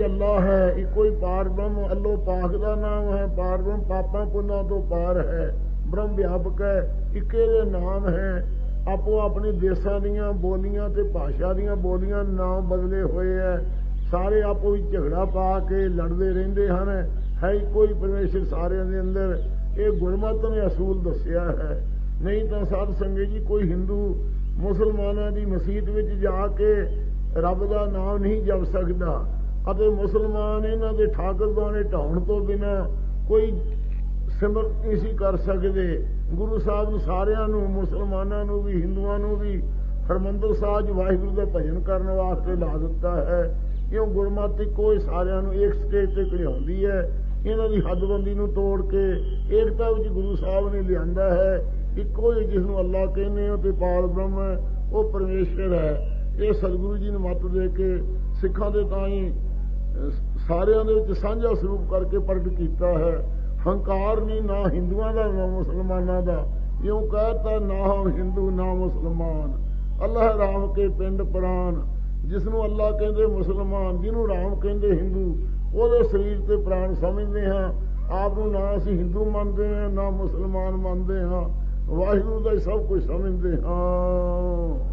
ਹੀ ਅੱਲਾ ਹੈ ਇੱਕੋ ਹੀ ਪਾਰ ਬ੍ਰਹਮ ਅੱਲੋ ਪਾਕ ਦਾ ਨਾਮ ਹੈ ਪਾਰ ਬ੍ਰਹਮ ਪਾਪਾਂ ਪੁੰਨਾਂ ਤੋਂ ਪਾਰ ਹੈ। ਬ੍ਰਹਮ ਵਿਆਪਕ ਹੈ, ਇੱਕੇ ਦੇ ਨਾਮ ਹੈ। ਆਪੋ ਆਪਣੇ ਦੇਸ਼ਾਂ ਦੀਆਂ ਬੋਲੀਆਂ ਤੇ ਭਾਸ਼ਾ ਦੀਆਂ ਬੋਲੀਆਂ ਨਾਮ ਬਦਲੇ ਹੋਏ ਐ ਸਾਰੇ ਆਪੋ ਵਿੱਚ ਝਗੜਾ ਪਾ ਕੇ ਲੜਦੇ ਰਹਿੰਦੇ ਹਨ। ਹੈ ਕੋਈ ਪਰਮੇਸ਼ਰ ਸਾਰਿਆਂ ਦੇ ਅੰਦਰ। ਇਹ ਗੁਰਮਤਿ ਨੇ ਅਸੂਲ ਦੱਸਿਆ ਹੈ। ਨਹੀਂ ਤਾਂ ਸਾਧ ਸੰਗਤ ਜੀ, ਕੋਈ ਹਿੰਦੂ, ਮੁਸਲਮਾਨਾਂ ਦੀ ਮਸਜਿਦ ਵਿੱਚ ਜਾ ਕੇ ਰੱਬ ਦਾ ਨਾਮ ਨਹੀਂ ਜਪ ਸਕਦਾ। ਅਤੇ ਮੁਸਲਮਾਨ ਇਹਨਾਂ ਦੇ ਠਾਕਰ ਬਾਣੇ ਢਾਉਣ ਤੋਂ ਬਿਨਾ ਕੋਈ ਸਿਮਰਤ ਨਹੀਂ ਸੀ ਕਰ ਸਕਦੇ। ਗੁਰੂ ਸਾਹਿਬ ਨੂੰ ਸਾਰਿਆਂ ਨੂੰ, ਮੁਸਲਮਾਨਾਂ ਨੂੰ ਵੀ, ਹਿੰਦੂਆਂ ਨੂੰ ਵੀ ਹਰਮੰਦਰ ਸਾਹਿਬ ਵਾਹਿਗੁਰੂ ਦਾ ਭਜਨ ਕਰਨ ਵਾਸਤੇ ਲਾ ਦਿੱਤਾ ਹੈ। ਕਿਉਂ ਗੁਰਮਤਿ ਕੋਈ ਸਾਰਿਆਂ ਨੂੰ ਇੱਕ ਸਟੇਜ ਤੇ ਘੜਾਉਂਦੀ ਹੈ? ਇਹਨਾਂ ਦੀ ਹੱਦਬੰਦੀ ਨੂੰ ਤੋੜ ਕੇ ਏਕਤਾ ਵਿੱਚ ਗੁਰੂ ਸਾਹਿਬ ਨੇ ਲਿਆਂਦਾ ਹੈ। ਇੱਕੋ ਹੀ ਜਿਸ ਨੂੰ ਅੱਲਾ ਕਹਿੰਦੇ ਹੋ ਤੇ ਪਾਲ ਬ੍ਰਹਮ ਹੈ, ਉਹ ਪਰਮੇਸ਼ਰ ਹੈ। ਇਹ ਸਤਿਗੁਰੂ ਜੀ ਨੇ ਮੱਤ ਦੇ ਕੇ ਸਿੱਖਾਂ ਦੇ ਤਾਂ ਹੀ ਸਾਰਿਆਂ ਦੇ ਵਿੱਚ ਸਾਂਝਾ ਸਰੂਪ ਕਰਕੇ ਪ੍ਰਗਟ ਕੀਤਾ ਹੈ। ਹੰਕਾਰ ਨਹੀਂ ਨਾ ਹਿੰਦੂਆਂ ਦਾ, ਨਾ ਮੁਸਲਮਾਨਾਂ ਦਾ। ਇਉਂ ਕਹਤਾ ਨਾ ਹਿੰਦੂ, ਨਾ ਮੁਸਲਮਾਨ। ਅੱਲਾਹ ਰਾਮ ਕੇ ਪਿੰਡ ਪ੍ਰਾਨ ਜਿਸ ਨੂੰ ਅੱਲਾ ਕਹਿੰਦੇ ਮੁਸਲਮਾਨ, ਜਿਹਨੂੰ ਰਾਮ ਕਹਿੰਦੇ ਹਿੰਦੂ, ਉਹਦੇ ਸਰੀਰ ਤੇ ਪ੍ਰਾਣ ਸਮਝਦੇ ਹਾਂ। ਆਪ ਨੂੰ ਨਾ ਅਸੀਂ ਹਿੰਦੂ ਮੰਨਦੇ ਹਾਂ, ਨਾ ਮੁਸਲਮਾਨ ਮੰਨਦੇ ਹਾਂ। ਵਾਹਿਗੁਰੂ ਦਾ ਸਭ ਕੁਝ ਸਮਝਦੇ ਹਾਂ।